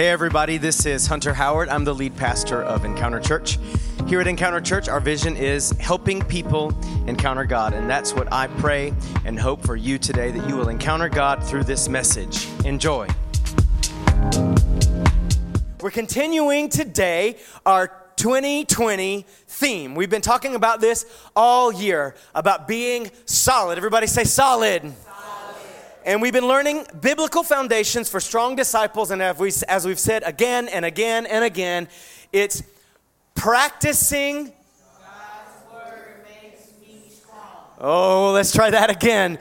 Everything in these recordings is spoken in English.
Hey, everybody, this is Hunter Howard. I'm the lead pastor of Encounter Church. Here at Encounter Church, our vision is helping people encounter God. And that's what I pray and hope for you today that you will encounter God through this message. Enjoy. We're continuing today our 2020 theme. We've been talking about this all year about being solid. Everybody say solid. And we've been learning biblical foundations for strong disciples. And as we've said again and again and again, it's practicing. Oh, let's try that again.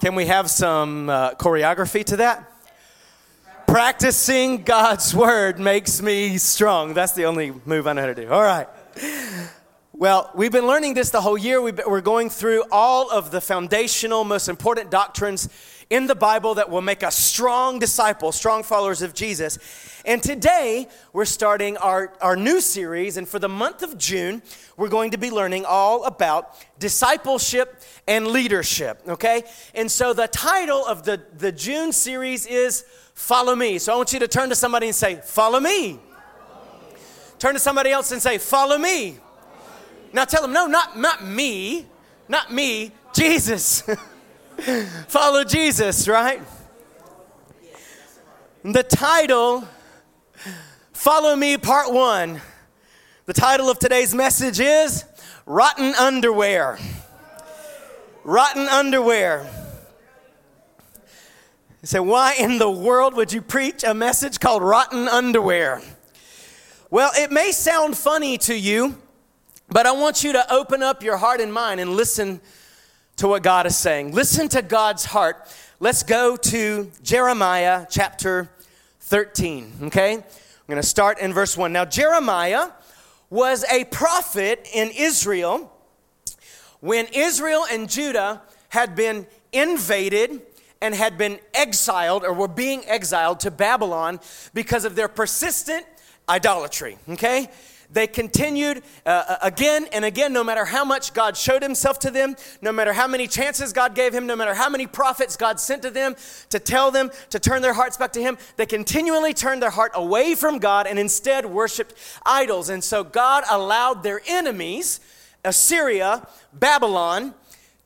Can we have some uh, choreography to that? Practicing God's word makes me strong. That's the only move I know how to do. All right. Well, we've been learning this the whole year. we are going through all of the foundational, most important doctrines in the Bible that will make us strong disciples, strong followers of Jesus. And today, we're starting our, our new series. And for the month of June, we're going to be learning all about discipleship and leadership, okay? And so the title of the, the June series is Follow Me. So I want you to turn to somebody and say, Follow me. Follow me. Turn to somebody else and say, Follow me. Now tell them, no, not, not me, not me, Jesus. Follow Jesus, right? The title, Follow Me Part One. The title of today's message is Rotten Underwear. Rotten Underwear. You say, why in the world would you preach a message called Rotten Underwear? Well, it may sound funny to you but I want you to open up your heart and mind and listen to what God is saying. Listen to God's heart. Let's go to Jeremiah chapter 13, okay? I'm going to start in verse 1. Now, Jeremiah was a prophet in Israel when Israel and Judah had been invaded and had been exiled or were being exiled to Babylon because of their persistent idolatry, okay? They continued uh, again and again, no matter how much God showed himself to them, no matter how many chances God gave him, no matter how many prophets God sent to them to tell them to turn their hearts back to him, they continually turned their heart away from God and instead worshiped idols. And so God allowed their enemies, Assyria, Babylon,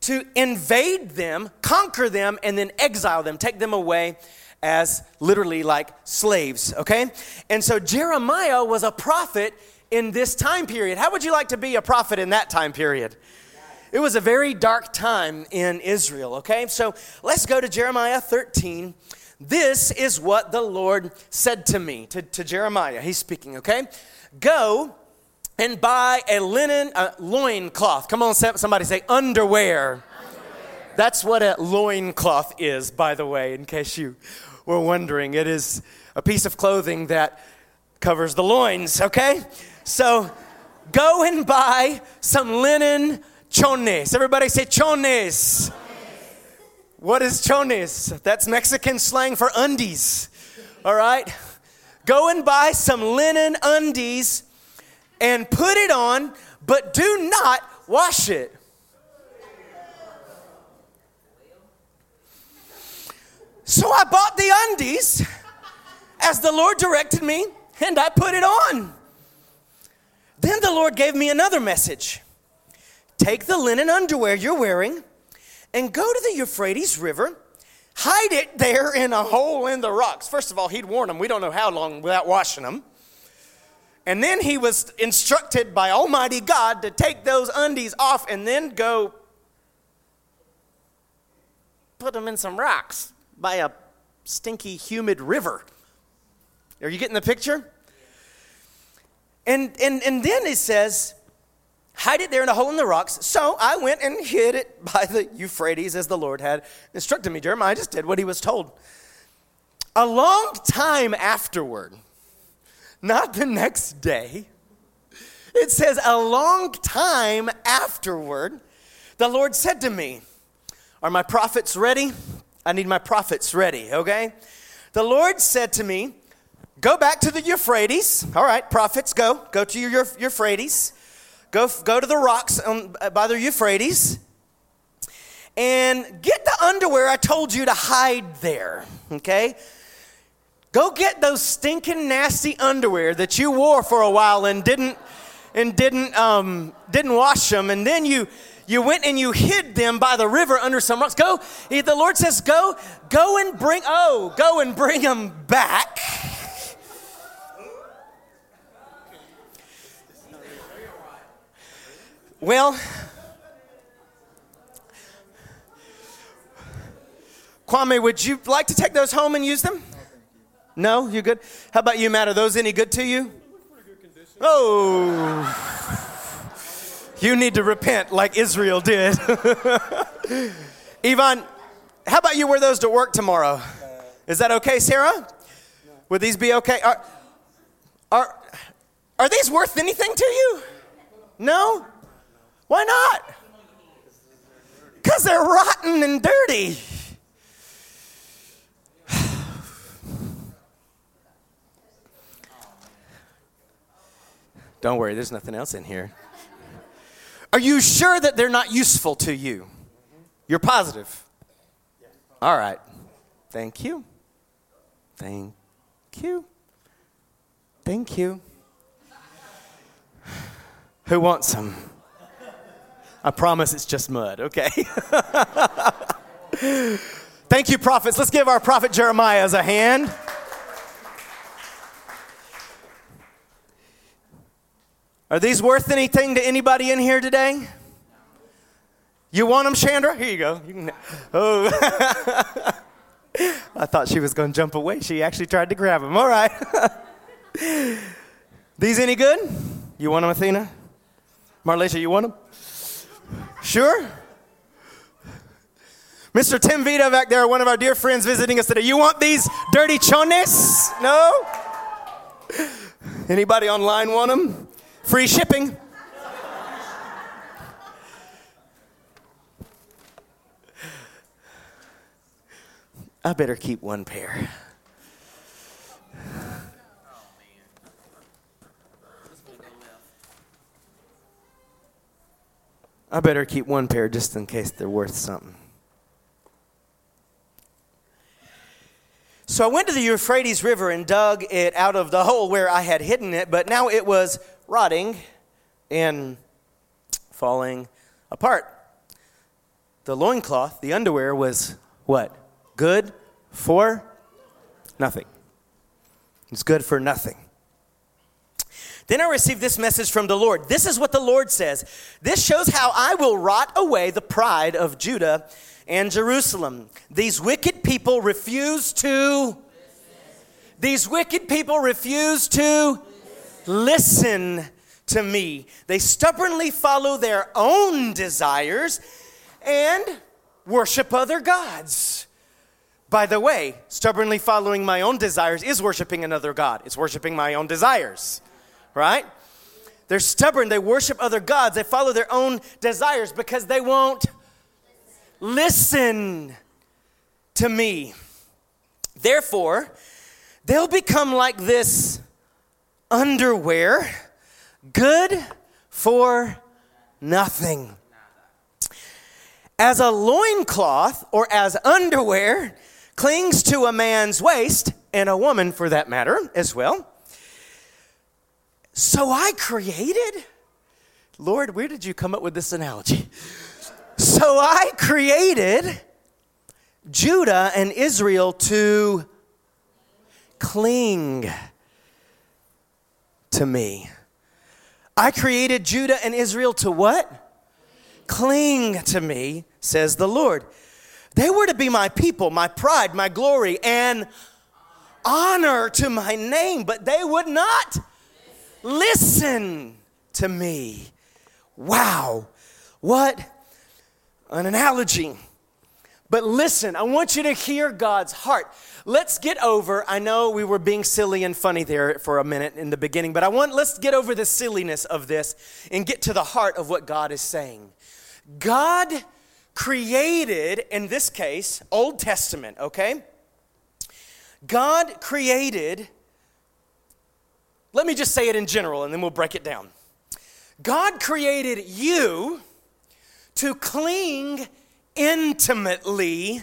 to invade them, conquer them, and then exile them, take them away as literally like slaves, okay? And so Jeremiah was a prophet in this time period. How would you like to be a prophet in that time period? It was a very dark time in Israel, okay? So let's go to Jeremiah 13. This is what the Lord said to me, to, to Jeremiah. He's speaking, okay? Go and buy a linen a loin cloth. Come on, somebody say underwear. underwear. That's what a loin cloth is, by the way, in case you were wondering. It is a piece of clothing that covers the loins, okay? So go and buy some linen chones. Everybody say chones. What is chones? That's Mexican slang for undies. All right? Go and buy some linen undies and put it on, but do not wash it. So I bought the undies as the Lord directed me, and I put it on. Then the Lord gave me another message Take the linen underwear you're wearing and go to the Euphrates River, hide it there in a hole in the rocks. First of all, he'd warned them, we don't know how long without washing them. And then he was instructed by Almighty God to take those undies off and then go put them in some rocks by a stinky, humid river. Are you getting the picture? And, and, and then it says, hide it there in a hole in the rocks. So I went and hid it by the Euphrates as the Lord had instructed me. Jeremiah just did what he was told. A long time afterward, not the next day, it says, a long time afterward, the Lord said to me, Are my prophets ready? I need my prophets ready, okay? The Lord said to me, Go back to the Euphrates. All right, prophets, go. Go to your Euphrates. Go, go to the rocks on, by the Euphrates. And get the underwear I told you to hide there, okay? Go get those stinking nasty underwear that you wore for a while and didn't and didn't um, didn't wash them, and then you you went and you hid them by the river under some rocks. Go, the Lord says, go, go and bring, oh, go and bring them back. Well, Kwame, would you like to take those home and use them? No, you good? How about you, Matt? Are those any good to you? Oh. You need to repent like Israel did. Yvonne, how about you wear those to work tomorrow? Is that okay, Sarah? Would these be okay? Are, are, are these worth anything to you? No? Why not? Because they're rotten and dirty. Don't worry, there's nothing else in here. Are you sure that they're not useful to you? You're positive? All right. Thank you. Thank you. Thank you. Who wants some? I promise it's just mud, okay? Thank you, prophets. Let's give our prophet Jeremiah a hand. Are these worth anything to anybody in here today? You want them, Chandra? Here you go. You can, oh. I thought she was going to jump away. She actually tried to grab them. All right. These any good? You want them, Athena? Marlisha, you want them? Sure? Mr. Tim Vita back there, one of our dear friends visiting us today. You want these dirty chones? No? Anybody online want them? Free shipping. I better keep one pair. I better keep one pair just in case they're worth something. So I went to the Euphrates River and dug it out of the hole where I had hidden it, but now it was rotting and falling apart. The loincloth, the underwear, was what? Good for nothing. It's good for nothing. Then I received this message from the Lord. This is what the Lord says This shows how I will rot away the pride of Judah and Jerusalem. These wicked people refuse to. These wicked people refuse to listen to me. They stubbornly follow their own desires and worship other gods. By the way, stubbornly following my own desires is worshiping another God. It's worshiping my own desires, right? They're stubborn. They worship other gods. They follow their own desires because they won't listen to me. Therefore, they'll become like this underwear, good for nothing. As a loincloth or as underwear clings to a man's waist, and a woman for that matter as well. So I created, Lord, where did you come up with this analogy? So I created Judah and Israel to cling to me. I created Judah and Israel to what? Cling to me, says the Lord. They were to be my people, my pride, my glory, and honor to my name, but they would not listen to me. Wow, what an analogy. But listen, I want you to hear God's heart. Let's get over, I know we were being silly and funny there for a minute in the beginning, but I want let's get over the silliness of this and get to the heart of what God is saying. God created, in this case, Old Testament, okay? God created, let me just say it in general and then we'll break it down. God created you to cling intimately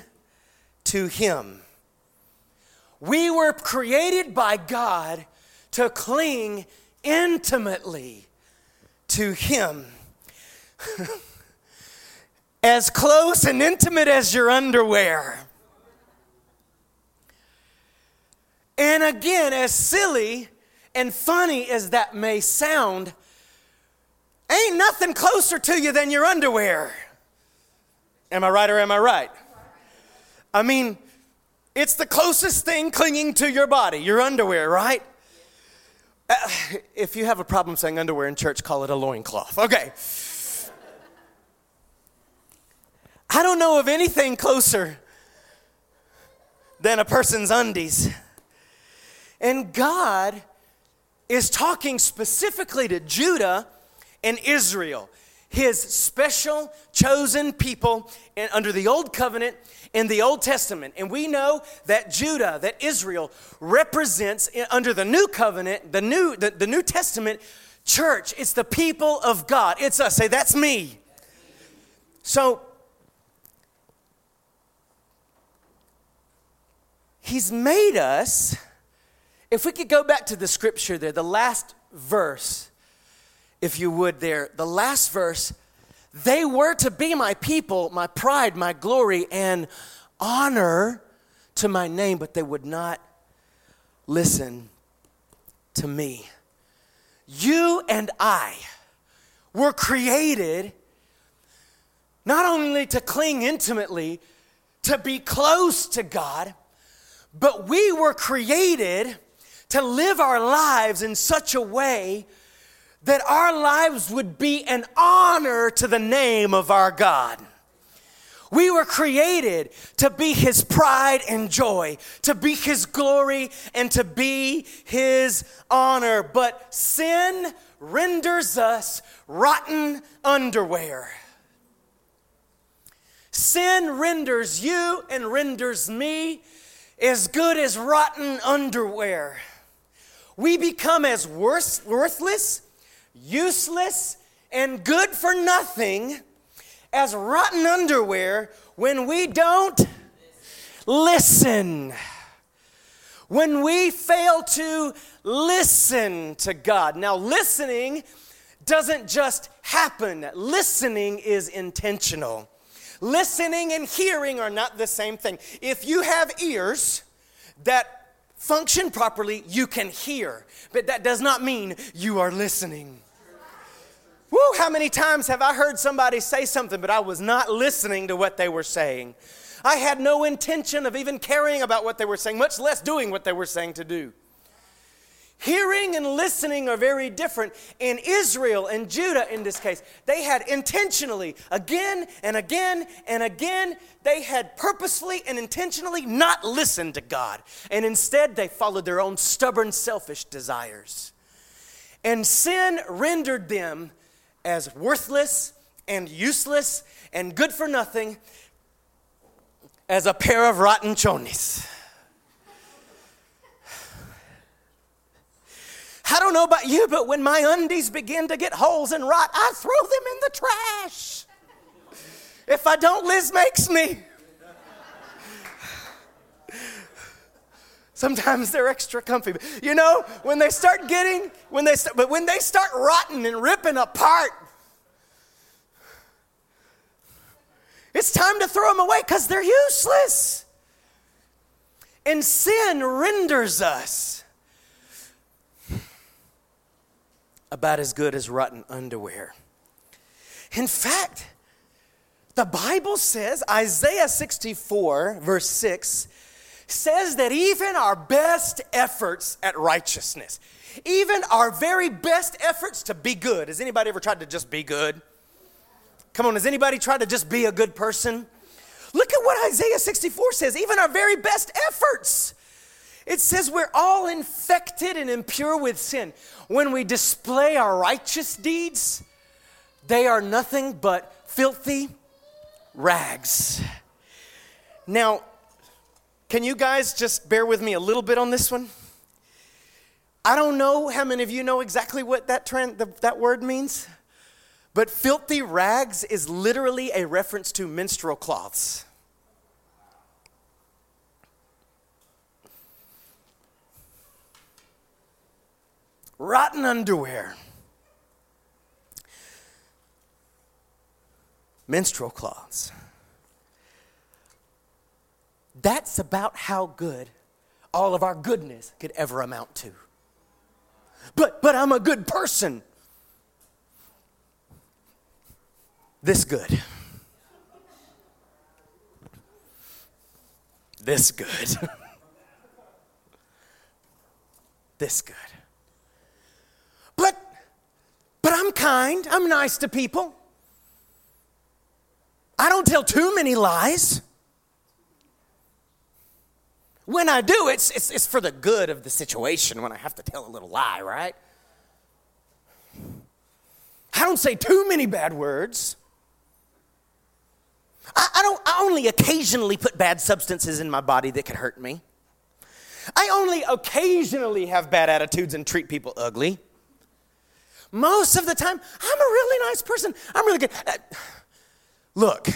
to Him. We were created by God to cling intimately to Him. as close and intimate as your underwear. And again, as silly and funny as that may sound, ain't nothing closer to you than your underwear. Am I right or am I right? I mean, it's the closest thing clinging to your body, your underwear, right? Uh, if you have a problem saying underwear in church, call it a loincloth. Okay. I don't know of anything closer than a person's undies. And God is talking specifically to Judah and Israel, his special chosen people in, under the Old Covenant in the Old Testament. And we know that Judah, that Israel, represents under the New Covenant, the New, the, the New Testament church. It's the people of God. It's us. Say, that's me. So He's made us. If we could go back to the scripture there, the last verse, if you would, there, the last verse, they were to be my people, my pride, my glory, and honor to my name, but they would not listen to me. You and I were created not only to cling intimately, to be close to God, but we were created to live our lives in such a way that our lives would be an honor to the name of our God. We were created to be His pride and joy, to be His glory, and to be His honor. But sin renders us rotten underwear. Sin renders you and renders me as good as rotten underwear. We become as worth, worthless, useless, and good for nothing as rotten underwear when we don't listen. When we fail to listen to God. Now, listening doesn't just happen, listening is intentional. Listening and hearing are not the same thing. If you have ears that function properly, you can hear, but that does not mean you are listening. Woo, how many times have I heard somebody say something, but I was not listening to what they were saying? I had no intention of even caring about what they were saying, much less doing what they were saying to do. Hearing and listening are very different. In Israel and Judah, in this case, they had intentionally, again and again and again, they had purposefully and intentionally not listened to God. And instead, they followed their own stubborn, selfish desires. And sin rendered them as worthless and useless and good for nothing as a pair of rotten chonies. I don't know about you, but when my undies begin to get holes and rot, I throw them in the trash. If I don't, Liz makes me. Sometimes they're extra comfy. But You know, when they start getting, when they start, but when they start rotting and ripping apart, it's time to throw them away because they're useless. And sin renders us about as good as rotten underwear. In fact, the Bible says, Isaiah 64, verse 6, says that even our best efforts at righteousness, even our very best efforts to be good, has anybody ever tried to just be good? Come on, has anybody tried to just be a good person? Look at what Isaiah 64 says, even our very best efforts it says we're all infected and impure with sin. When we display our righteous deeds, they are nothing but filthy rags. Now, can you guys just bear with me a little bit on this one? I don't know how many of you know exactly what that trend, that word means, But filthy rags is literally a reference to menstrual cloths. Rotten underwear. Menstrual cloths. That's about how good all of our goodness could ever amount to. But, but I'm a good person. This good. This good. this good. But, I'm kind. I'm nice to people. I don't tell too many lies. When I do, it's, it's, it's for the good of the situation when I have to tell a little lie, right? I don't say too many bad words. I, I, don't, I only occasionally put bad substances in my body that could hurt me. I only occasionally have bad attitudes and treat people ugly. Most of the time, I'm a really nice person. I'm really good. Uh, look,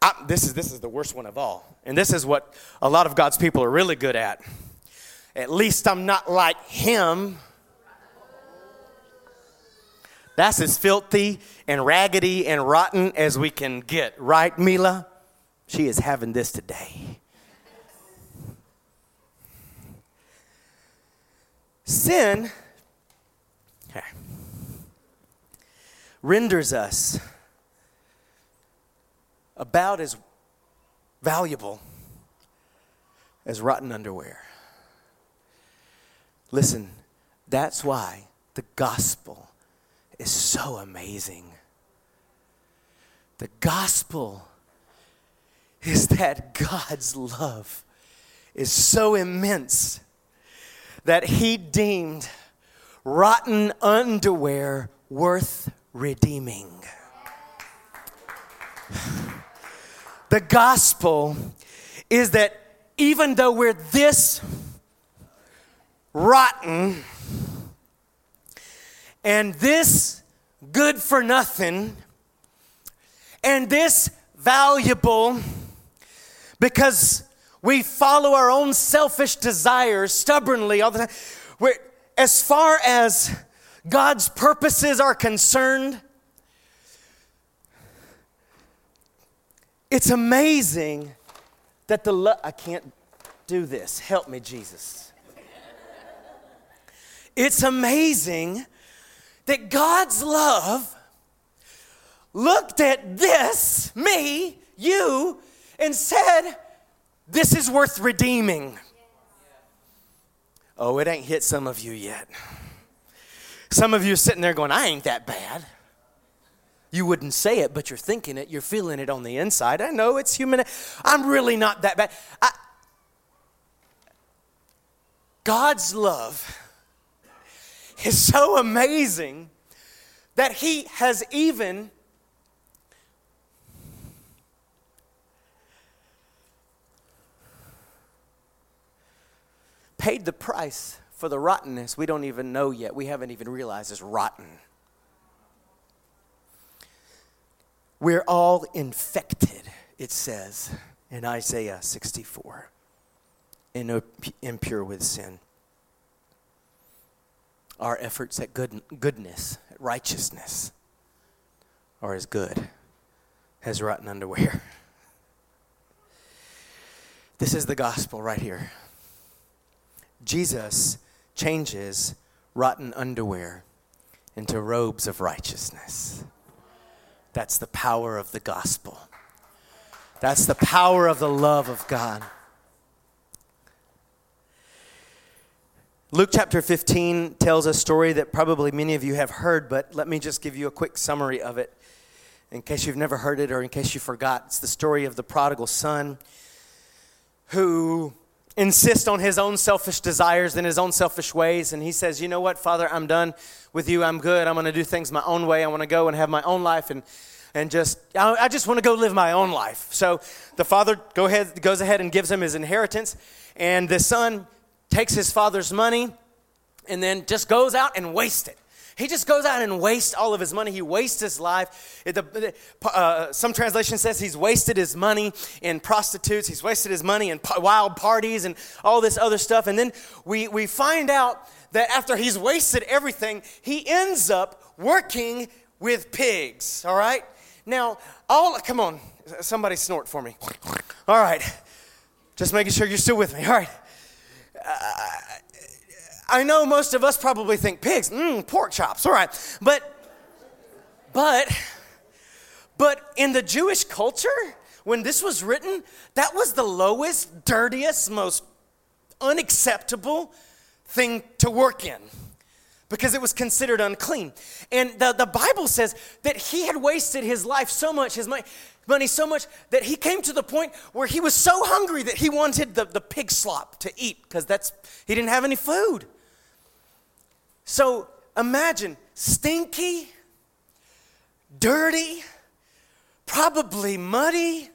I, this, is, this is the worst one of all. And this is what a lot of God's people are really good at. At least I'm not like him. That's as filthy and raggedy and rotten as we can get, right, Mila? She is having this today. Sin renders us about as valuable as rotten underwear. Listen, that's why the gospel is so amazing. The gospel is that God's love is so immense that he deemed rotten underwear worth redeeming. The gospel is that even though we're this rotten and this good for nothing and this valuable because we follow our own selfish desires stubbornly all the time. We're, as far as God's purposes are concerned, it's amazing that the love, I can't do this. Help me, Jesus. It's amazing that God's love looked at this, me, you, and said, This is worth redeeming. Oh, it ain't hit some of you yet. Some of you are sitting there going, I ain't that bad. You wouldn't say it, but you're thinking it, you're feeling it on the inside. I know it's human. I'm really not that bad. I, God's love is so amazing that He has even paid the price for the rottenness we don't even know yet. We haven't even realized is rotten. We're all infected, it says in Isaiah 64, and impure with sin. Our efforts at good, goodness, at righteousness, are as good as rotten underwear. This is the gospel right here. Jesus changes rotten underwear into robes of righteousness. That's the power of the gospel. That's the power of the love of God. Luke chapter 15 tells a story that probably many of you have heard, but let me just give you a quick summary of it in case you've never heard it or in case you forgot. It's the story of the prodigal son who insists on his own selfish desires and his own selfish ways. And he says, You know what, Father, I'm done with you. I'm good. I'm going to do things my own way. I want to go and have my own life and, and just, I just want to go live my own life. So the father go ahead, goes ahead and gives him his inheritance. And the son takes his father's money and then just goes out and wastes it. He just goes out and wastes all of his money. He wastes his life. Uh, some translation says he's wasted his money in prostitutes. He's wasted his money in wild parties and all this other stuff. And then we, we find out that after he's wasted everything, he ends up working with pigs. All right? Now, all, come on, somebody snort for me. All right. Just making sure you're still with me. All right. Uh, I know most of us probably think pigs, mmm, pork chops, all right. But, but, but in the Jewish culture, when this was written, that was the lowest, dirtiest, most unacceptable thing to work in because it was considered unclean. And the, the Bible says that he had wasted his life so much, his money, money so much, that he came to the point where he was so hungry that he wanted the, the pig slop to eat because that's he didn't have any food. So imagine stinky, dirty, probably muddy.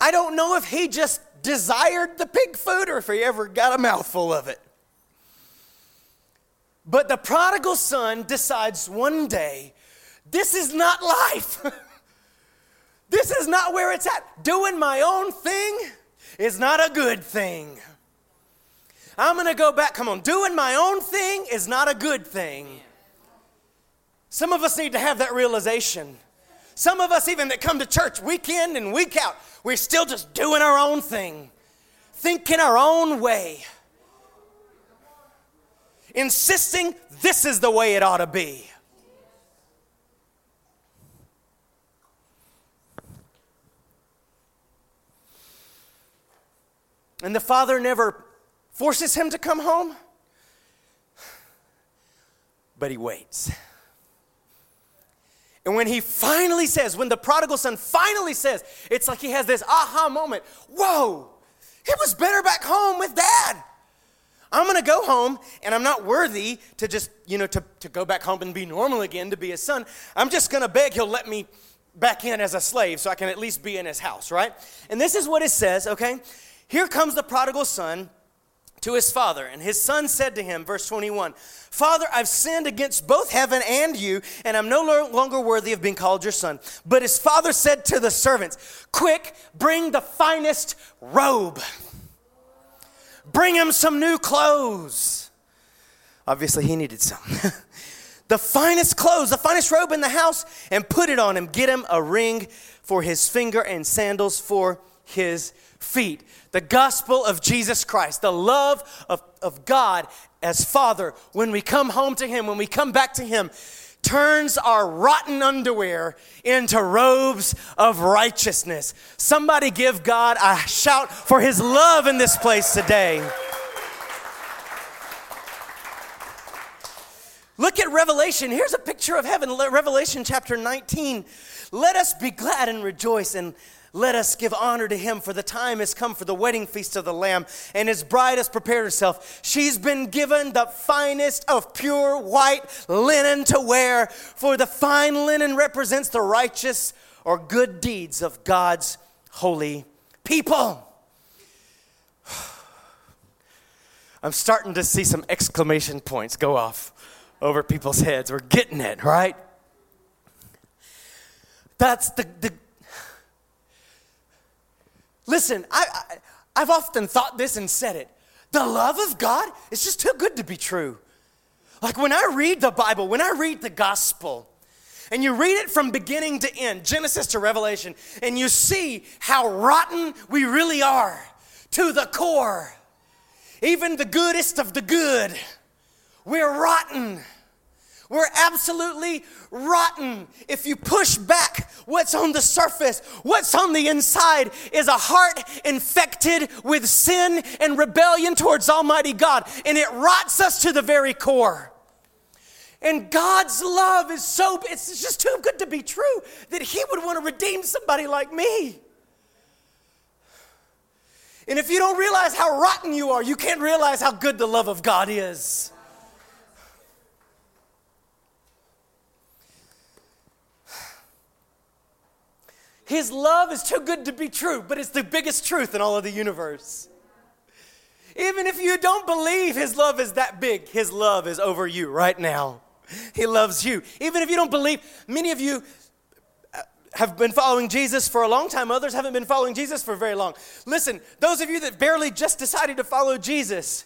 I don't know if he just desired the pig food or if he ever got a mouthful of it. But the prodigal son decides one day this is not life. this is not where it's at. Doing my own thing is not a good thing. I'm going to go back. Come on, doing my own thing is not a good thing. Some of us need to have that realization. Some of us, even that come to church week in and week out, we're still just doing our own thing, thinking our own way, insisting this is the way it ought to be. And the father never forces him to come home, but he waits. And when he finally says, when the prodigal son finally says, it's like he has this aha moment whoa, it was better back home with dad. I'm gonna go home and I'm not worthy to just, you know, to, to go back home and be normal again, to be his son. I'm just gonna beg he'll let me back in as a slave so I can at least be in his house, right? And this is what it says, okay? Here comes the prodigal son to his father. And his son said to him, verse 21, Father, I've sinned against both heaven and you, and I'm no longer worthy of being called your son. But his father said to the servants, Quick, bring the finest robe. Bring him some new clothes. Obviously, he needed some. the finest clothes, the finest robe in the house, and put it on him. Get him a ring for his finger and sandals for his feet. The gospel of Jesus Christ, the love of, of God as Father, when we come home to Him, when we come back to Him, turns our rotten underwear into robes of righteousness. Somebody give God a shout for His love in this place today. Look at Revelation. Here's a picture of heaven, Revelation chapter 19. Let us be glad and rejoice and let us give honor to him, for the time has come for the wedding feast of the Lamb, and his bride has prepared herself. She's been given the finest of pure white linen to wear, for the fine linen represents the righteous or good deeds of God's holy people. I'm starting to see some exclamation points go off over people's heads. We're getting it, right? That's the, the, Listen, I, I, have often thought this and said it. The love of God is just too good to be true. Like when I read the Bible, when I read the gospel, and you read it from beginning to end, Genesis to Revelation, and you see how rotten we really are to the core. Even the goodest of the good, we're rotten. We're absolutely rotten. If you push back what's on the surface, what's on the inside is a heart infected with sin and rebellion towards Almighty God, and it rots us to the very core. And God's love is so, it's just too good to be true that He would want to redeem somebody like me. And if you don't realize how rotten you are, you can't realize how good the love of God is. His love is too good to be true, but it's the biggest truth in all of the universe. Even if you don't believe his love is that big, his love is over you right now. He loves you. Even if you don't believe, many of you uh, have been following Jesus for a long time, others haven't been following Jesus for very long. Listen, those of you that barely just decided to follow Jesus,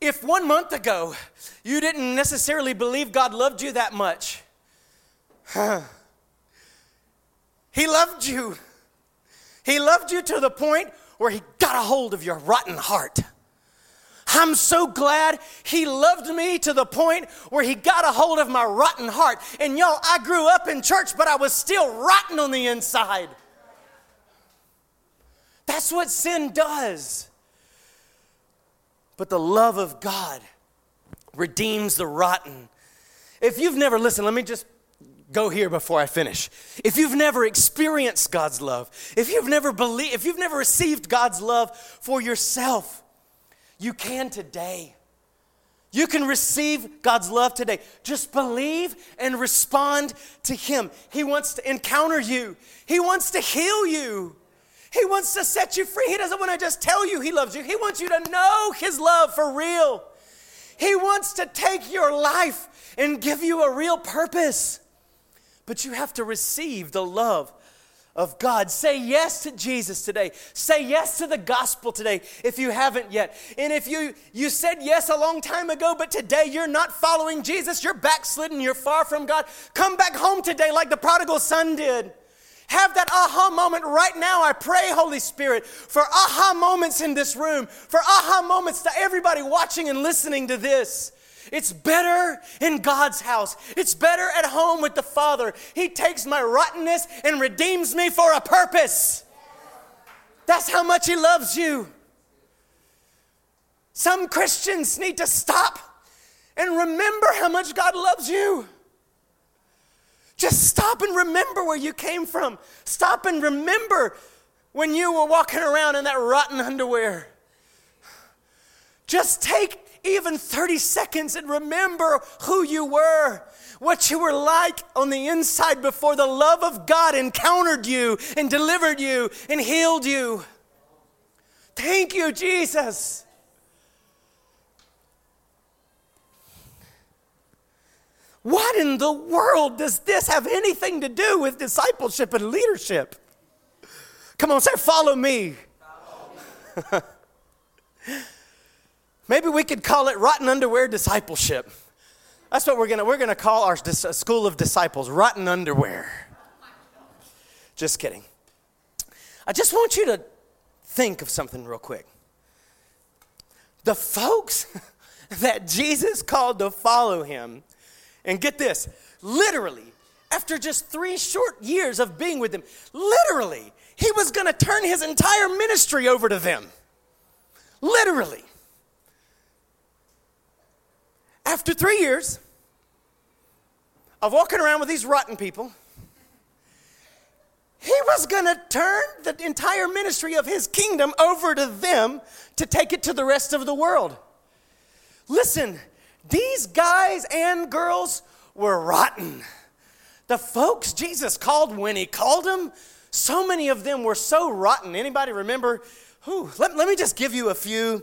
if one month ago you didn't necessarily believe God loved you that much, He loved you. He loved you to the point where He got a hold of your rotten heart. I'm so glad he loved me to the point where he got a hold of my rotten heart. And y'all, I grew up in church, but I was still rotten on the inside. That's what sin does. But the love of God redeems the rotten. If you've never listened, let me just go here before I finish. If you've never experienced God's love, if you've never believed, if you've never received God's love for yourself, you can today. You can receive God's love today. Just believe and respond to Him. He wants to encounter you, He wants to heal you. He wants to set you free. He doesn't want to just tell you He loves you, He wants you to know His love for real. He wants to take your life and give you a real purpose. But you have to receive the love of God. Say yes to Jesus today. Say yes to the gospel today if you haven't yet. And if you you said yes a long time ago but today you're not following Jesus, you're backslidden, you're far from God, come back home today like the prodigal son did. Have that aha moment right now. I pray, Holy Spirit, for aha moments in this room, for aha moments to everybody watching and listening to this. It's better in God's house. It's better at home with the Father. He takes my rottenness and redeems me for a purpose. That's how much He loves you. Some Christians need to stop and remember how much God loves you. Just stop and remember where you came from. Stop and remember when you were walking around in that rotten underwear. Just take even 30 seconds and remember who you were, what you were like on the inside before the love of God encountered you and delivered you and healed you. Thank you, Jesus. What in the world does this have anything to do with discipleship and leadership? Come on, say, follow me. Follow me. Maybe we could call it rotten underwear discipleship. That's what we're gonna we're gonna call our dis- uh, school of disciples, rotten underwear. Just kidding. I just want you to think of something real quick. The folks that Jesus called to follow him, and get this, literally, after just three short years of being with them, literally, he was gonna turn his entire ministry over to them. Literally. After three years of walking around with these rotten people, he was going to turn the entire ministry of his kingdom over to them to take it to the rest of the world. Listen, these guys and girls were rotten. The folks Jesus called when he called them, so many of them were so rotten. Anybody remember? Whew, let, let me just give you a few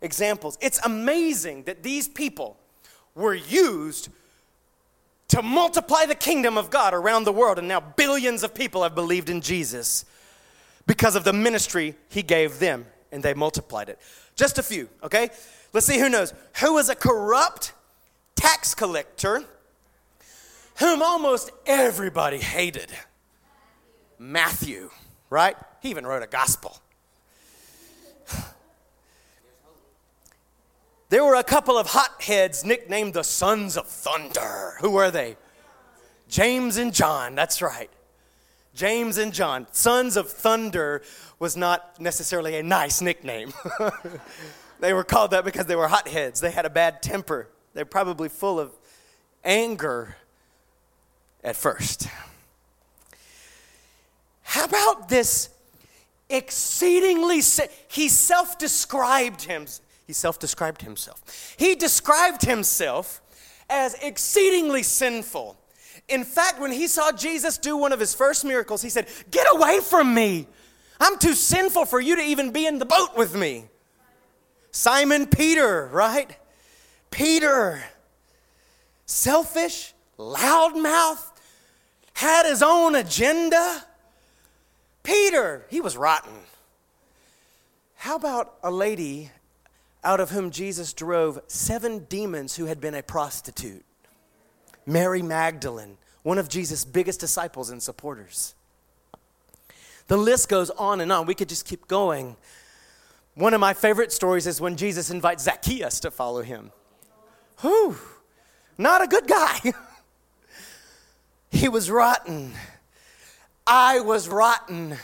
examples. It's amazing that these people were used to multiply the kingdom of God around the world. And now billions of people have believed in Jesus because of the ministry he gave them, and they multiplied it. Just a few, okay? Let's see who knows. Who was a corrupt tax collector whom almost everybody hated? Matthew, right? He even wrote a gospel. There were a couple of hotheads nicknamed the Sons of Thunder. Who were they? James and John, that's right. James and John. Sons of Thunder was not necessarily a nice nickname. they were called that because they were hotheads. They had a bad temper. They're probably full of anger at first. How about this exceedingly, he self described him, he self described himself. He described himself as exceedingly sinful. In fact, when he saw Jesus do one of his first miracles, he said, Get away from me. I'm too sinful for you to even be in the boat with me. Simon Peter, right? Peter, selfish, loudmouth, had his own agenda. Peter, he was rotten. How about a lady out of whom Jesus drove seven demons who had been a prostitute? Mary Magdalene, one of Jesus' biggest disciples and supporters. The list goes on and on. We could just keep going. One of my favorite stories is when Jesus invites Zacchaeus to follow him. Whew, not a good guy. he was rotten. I was rotten.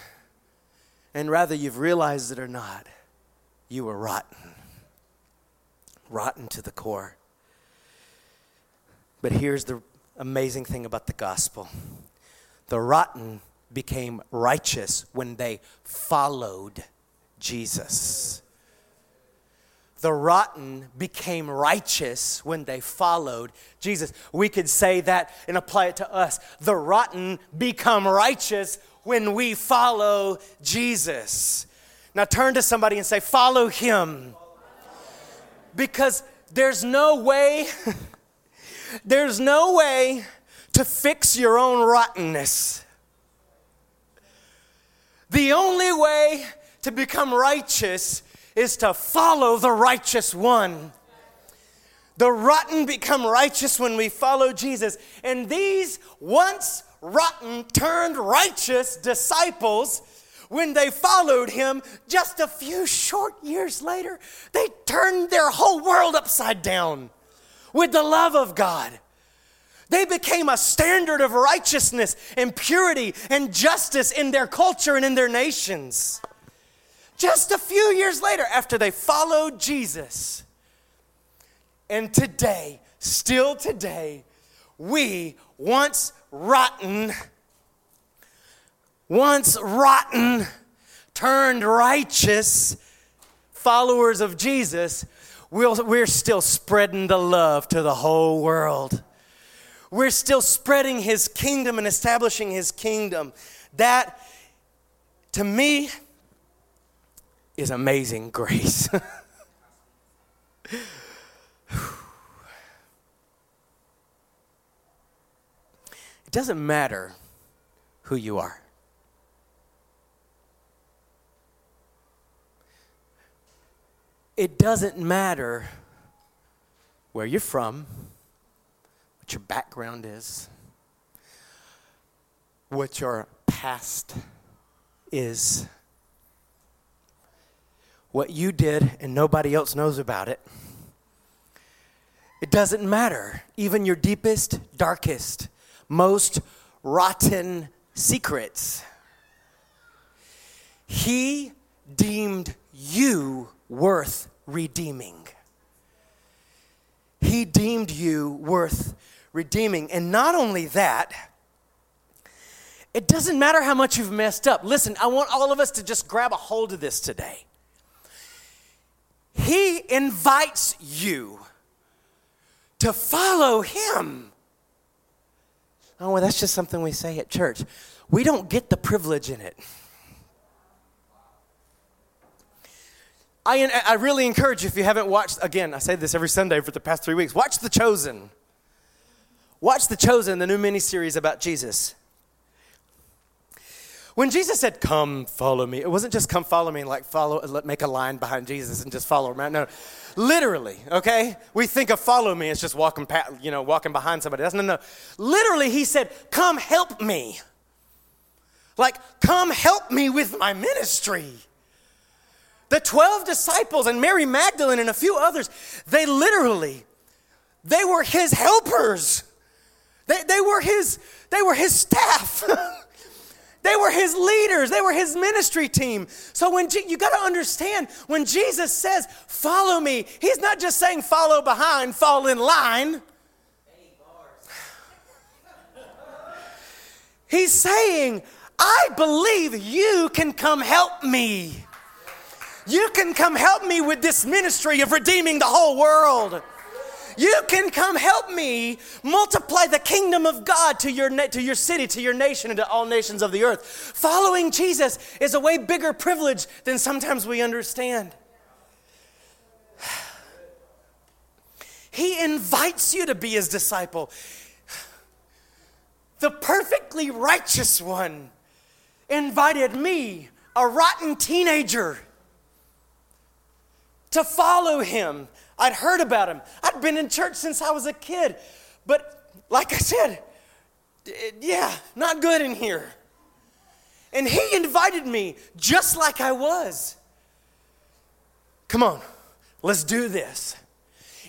And rather you've realized it or not, you were rotten. Rotten to the core. But here's the amazing thing about the gospel the rotten became righteous when they followed Jesus. The rotten became righteous when they followed Jesus. We could say that and apply it to us. The rotten become righteous when we follow Jesus. Now turn to somebody and say, Follow him. Because there's no way, there's no way to fix your own rottenness. The only way to become righteous is to follow the righteous one. The rotten become righteous when we follow Jesus. And these once rotten turned righteous disciples, when they followed him just a few short years later, they turned their whole world upside down with the love of God. They became a standard of righteousness and purity and justice in their culture and in their nations. Just a few years later, after they followed Jesus. And today, still today, we, once rotten, once rotten, turned righteous followers of Jesus, we're still spreading the love to the whole world we're still spreading his kingdom and establishing his kingdom. That, to me, is amazing grace. it doesn't matter who you are. It doesn't matter where you're from what your background is, what your past is, what you did and nobody else knows about it. It doesn't matter. Even your deepest, darkest, most rotten secrets. He deemed you worth redeeming. He deemed you worth redeeming. And not only that, it doesn't matter how much you've messed up. Listen, I want all of us to just grab a hold of this today. He invites you to follow him. Oh, well, that's just something we say at church. We don't get the privilege in it. I, I really encourage you, if you haven't watched, again, I say this every Sunday for the past three weeks, watch The Chosen. Watch The Chosen, the new miniseries about Jesus. When Jesus said, Come follow me, it wasn't just come follow me and like follow, make a line behind Jesus and just follow him. No, literally, okay? We think of follow me as just walking, you know, walking behind somebody. That's no, no. Literally, he said, Come help me. Like, come help me with my ministry. The 12 disciples and Mary Magdalene and a few others, they literally, they were his helpers. They, they, were, his, they were his staff. they were his leaders. They were his ministry team. So when you got to understand, when Jesus says, follow me, he's not just saying follow behind, fall in line. He's saying, I believe you can come help me. You can come help me with this ministry of redeeming the whole world. You can come help me multiply the kingdom of God to your, na- to your city, to your nation, and to all nations of the earth. Following Jesus is a way bigger privilege than sometimes we understand. He invites you to be his disciple. The perfectly righteous one invited me, a rotten teenager, to follow him. I'd heard about him. I'd been in church since I was a kid. But like I said, yeah, not good in here. And he invited me just like I was. Come on, let's do this.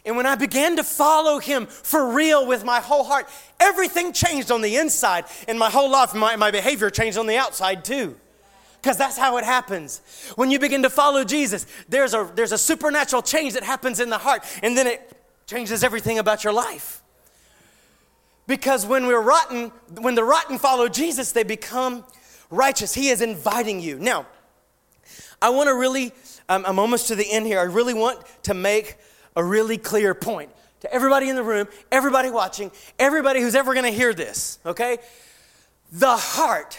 And when I began to follow him for real with my whole heart, everything changed on the inside, and my whole life, my, my behavior changed on the outside too. Because that's how it happens. When you begin to follow Jesus, there's a, there's a supernatural change that happens in the heart, and then it changes everything about your life. Because when we're rotten, when the rotten follow Jesus, they become righteous. He is inviting you. Now, I want to really, um, I'm almost to the end here. I really want to make a really clear point to everybody in the room, everybody watching, everybody who's ever going to hear this, okay? The heart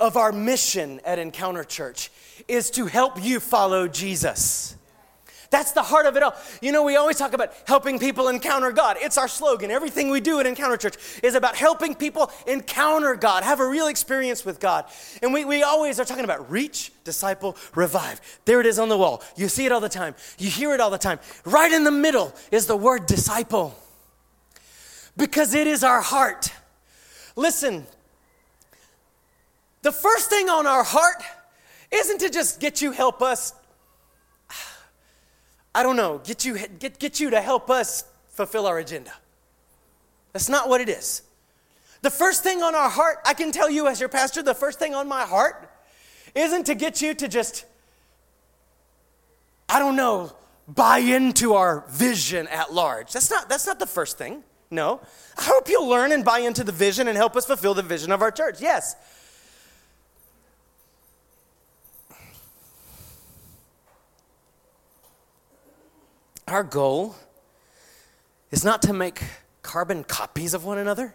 of our mission at Encounter Church is to help you follow Jesus. That's the heart of it all. You know, we always talk about helping people encounter God. It's our slogan. Everything we do at Encounter Church is about helping people encounter God, have a real experience with God. And we, we always are talking about reach, disciple, revive. There it is on the wall. You see it all the time, you hear it all the time. Right in the middle is the word disciple because it is our heart. Listen, the first thing on our heart isn't to just get you help us I don't know, get you, get, get you to help us fulfill our agenda. That's not what it is. The first thing on our heart, I can tell you as your pastor, the first thing on my heart isn't to get you to just, I don't know, buy into our vision at large. That's not, that's not the first thing. No. I hope you'll learn and buy into the vision and help us fulfill the vision of our church. Yes. Our goal is not to make carbon copies of one another.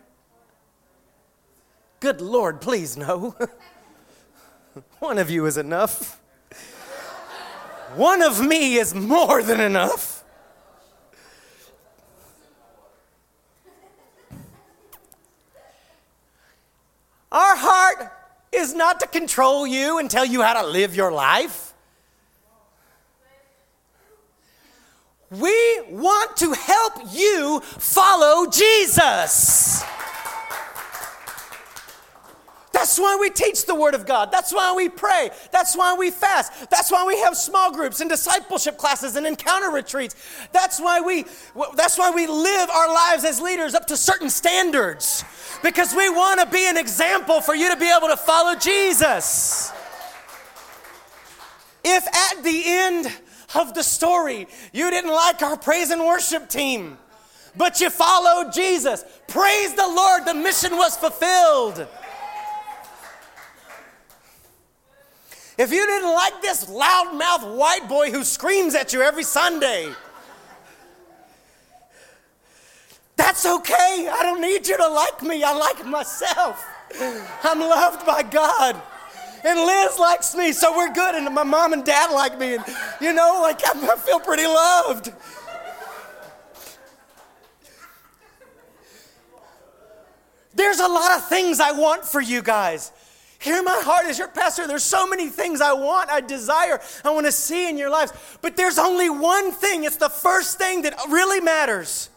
Good Lord, please no. one of you is enough. One of me is more than enough. Our heart is not to control you and tell you how to live your life. We want to help you follow Jesus. That's why we teach the Word of God. That's why we pray. That's why we fast. That's why we have small groups and discipleship classes and encounter retreats. That's why we, that's why we live our lives as leaders up to certain standards because we want to be an example for you to be able to follow Jesus. If at the end of the story. You didn't like our praise and worship team, but you followed Jesus. Praise the Lord, the mission was fulfilled. If you didn't like this loudmouth white boy who screams at you every Sunday, that's okay. I don't need you to like me. I like myself. I'm loved by God and Liz likes me, so we're good. And my mom and dad like me, and you know, like I feel pretty loved. There's a lot of things I want for you guys. Hear my heart as your pastor. There's so many things I want, I desire, I want to see in your lives. But there's only one thing. It's the first thing that really matters.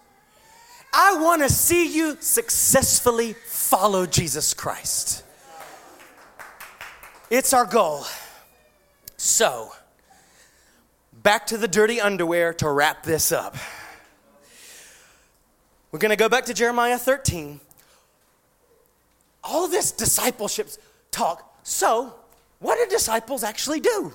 I want to see you successfully follow Jesus Christ. It's our goal. So, back to the dirty underwear to wrap this up. We're going to go back to Jeremiah 13. All this discipleship talk. So, what do disciples actually do?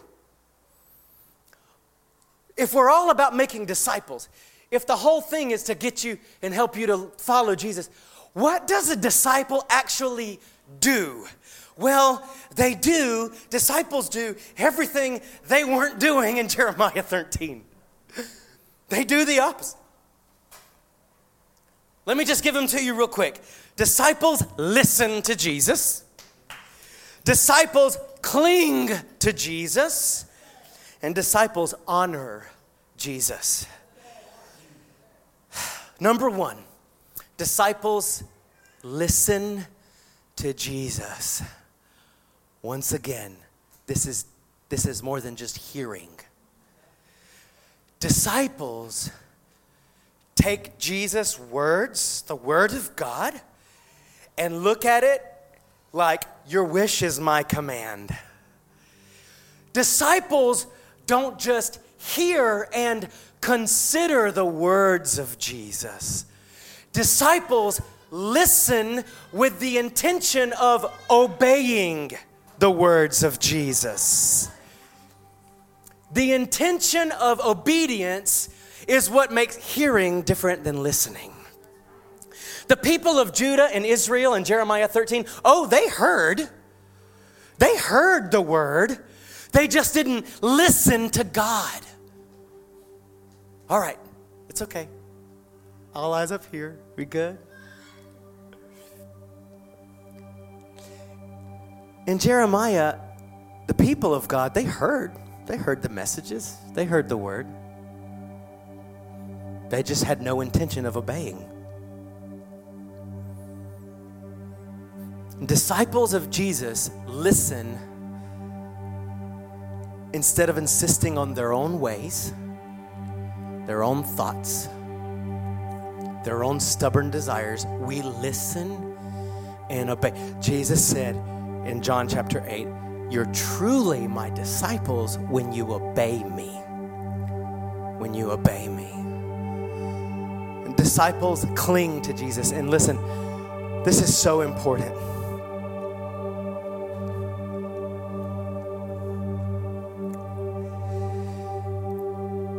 If we're all about making disciples, if the whole thing is to get you and help you to follow Jesus, what does a disciple actually do? Well, they do, disciples do everything they weren't doing in Jeremiah 13. They do the opposite. Let me just give them to you real quick. Disciples listen to Jesus, disciples cling to Jesus, and disciples honor Jesus. Number one, disciples listen to Jesus. Once again, this is, this is more than just hearing. Disciples take Jesus' words, the Word of God, and look at it like, Your wish is my command. Disciples don't just hear and consider the words of Jesus. Disciples listen with the intention of obeying the words of Jesus. The intention of obedience is what makes hearing different than listening. The people of Judah and Israel in Jeremiah 13, oh, they heard. They heard the word. They just didn't listen to God. All right, it's okay. All eyes up here. We good? In Jeremiah, the people of God, they heard. They heard the messages, they heard the word. They just had no intention of obeying. Disciples of Jesus listen instead of insisting on their own ways, their own thoughts, their own stubborn desires. We listen and obey. Jesus said in John chapter 8, You're truly my disciples when you obey me. When you obey me. And disciples cling to Jesus. And listen, this is so important.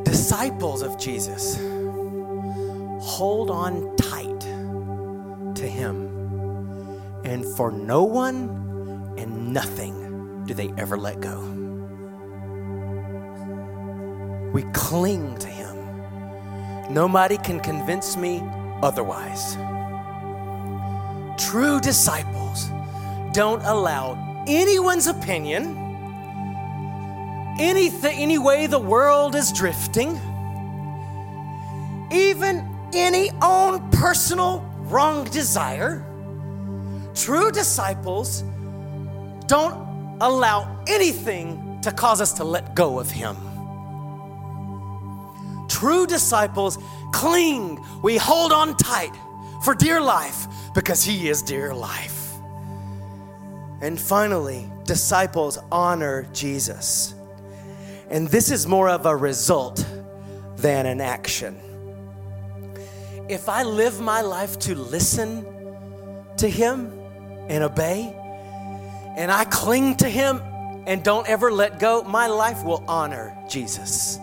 disciples of Jesus hold on tight to Him, and for no one and nothing do they ever let go. We cling to Him. Nobody can convince me otherwise. True disciples don't allow anyone's opinion anything, any way the world is drifting, even any own personal wrong desire, true disciples don't allow anything to cause us to let go of Him. True disciples cling, we hold on tight for dear life because He is dear life. And finally, disciples honor Jesus. And this is more of a result than an action. If I live my life to listen to Him and obey, and I cling to Him and don't ever let go, my life will honor Jesus.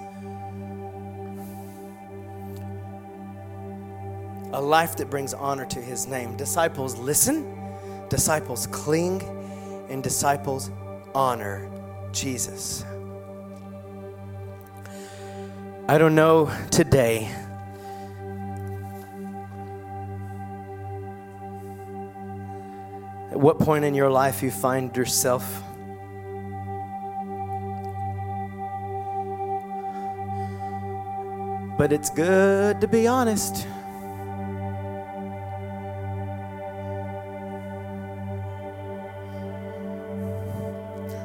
A life that brings honor to His name. Disciples listen, disciples cling, and disciples honor Jesus. I don't know today. What point in your life you find yourself But it's good to be honest.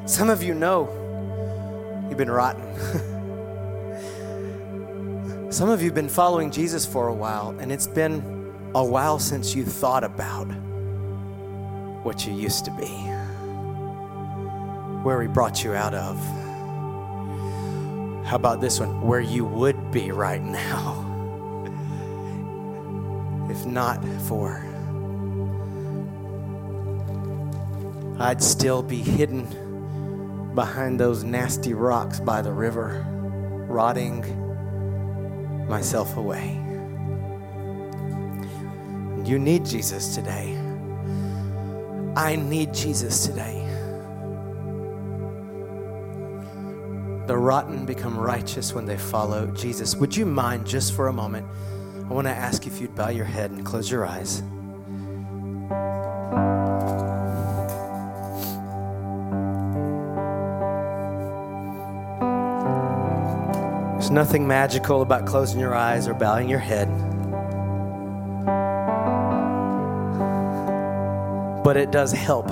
Some of you know you've been rotten. Some of you have been following Jesus for a while, and it's been a while since you thought about what you used to be, where He brought you out of. How about this one? Where you would be right now, if not for. I'd still be hidden behind those nasty rocks by the river, rotting myself away. You need Jesus today. I need Jesus today. The rotten become righteous when they follow Jesus. Would you mind just for a moment? I want to ask if you'd bow your head and close your eyes. There's nothing magical about closing your eyes or bowing your head. But it does help.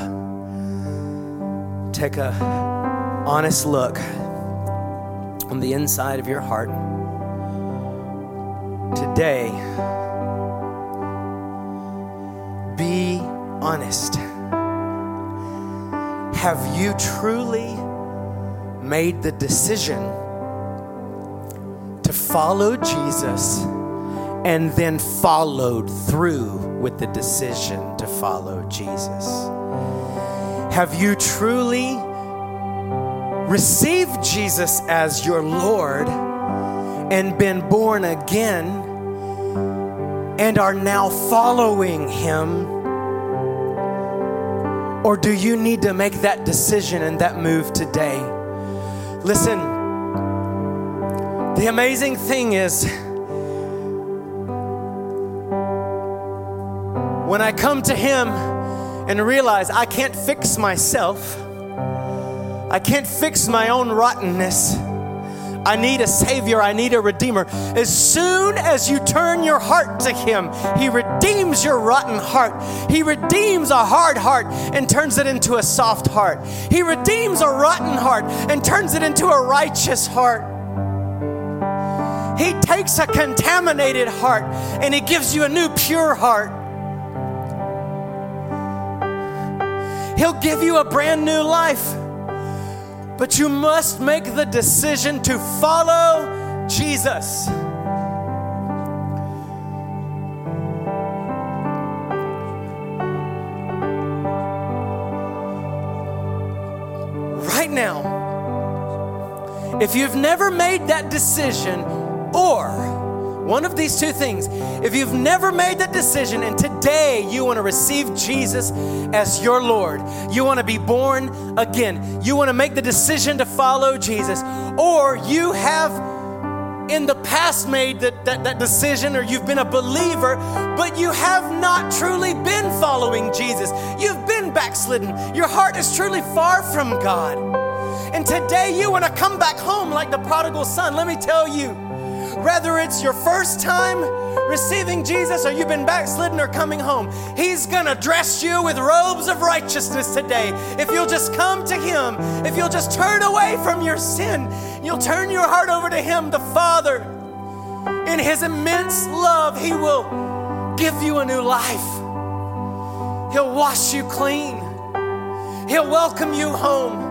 Take a honest look on the inside of your heart. Today, be honest. Have you truly made the decision to follow Jesus and then followed through with the decision to follow Jesus? Have you truly received Jesus as your Lord and been born again and are now following Him? Or do you need to make that decision and that move today? Listen, the amazing thing is when I come to Him and realize I can't fix myself, I can't fix my own rottenness. I need a Savior. I need a Redeemer. As soon as you turn your heart to Him, He redeems your rotten heart. He redeems a hard heart and turns it into a soft heart. He redeems a rotten heart and turns it into a righteous heart. He takes a contaminated heart and He gives you a new, pure heart. He'll give you a brand new life. But you must make the decision to follow Jesus. Right now, if you've never made that decision, or one of these two things. If you've never made that decision and today you want to receive Jesus as your Lord, you want to be born again, you want to make the decision to follow Jesus, or you have in the past made that, that, that, decision or you've been a believer, but you have not truly been following Jesus. You've been backslidden. Your heart is truly far from God. And today you want to come back home like the prodigal son. Let me tell you, whether it's your first time receiving Jesus or you've been backslidden or coming home, He's gonna dress you with robes of righteousness today. If you'll just come to Him, if you'll just turn away from your sin, you'll turn your heart over to Him, the Father. In His immense love, He will give you a new life. He'll wash you clean. He'll welcome you home.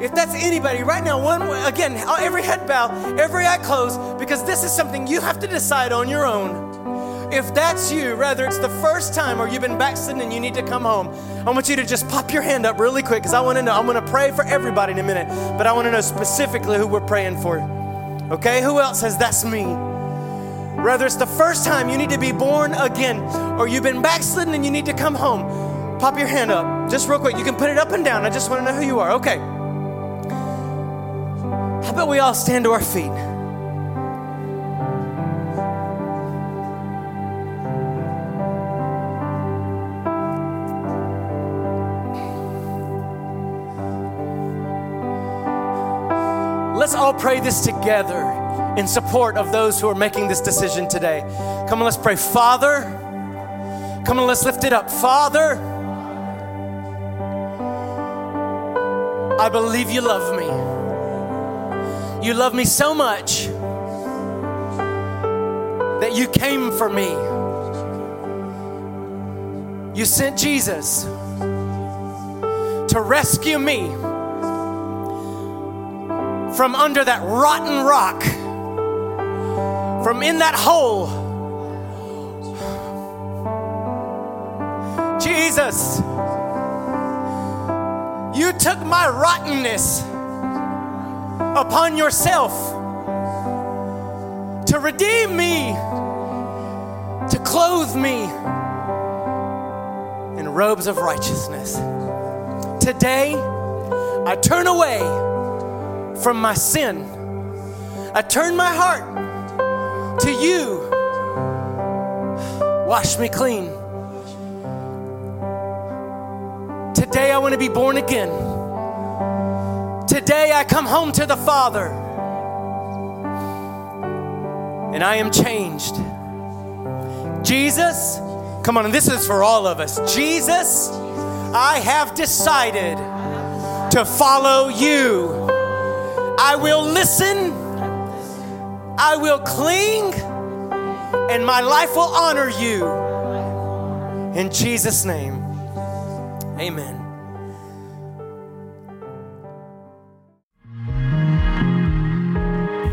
If that's anybody right now, one again, every head bow, every eye closed, because this is something you have to decide on your own. If that's you, whether it's the first time or you've been backsliding and you need to come home, I want you to just pop your hand up really quick because I want to know. I'm going to pray for everybody in a minute, but I want to know specifically who we're praying for. Okay? Who else says that's me? Whether it's the first time you need to be born again or you've been backsliding and you need to come home, pop your hand up just real quick. You can put it up and down. I just want to know who you are. Okay. About we all stand to our feet? Let's all pray this together in support of those who are making this decision today. Come on, let's pray. Father, come on, let's lift it up. Father, I believe you love me. You love me so much that you came for me. You sent Jesus to rescue me from under that rotten rock, from in that hole. Jesus, you took my rottenness upon yourself to redeem me, to clothe me in robes of righteousness. Today, I turn away from my sin. I turn my heart to you. Wash me clean. Today, I want to be born again. Today I come home to the Father and I am changed. Jesus, Come on, and this is for all of us. Jesus, I have decided to follow you. I will listen, I will cling, and my life will honor you. In Jesus' name, amen.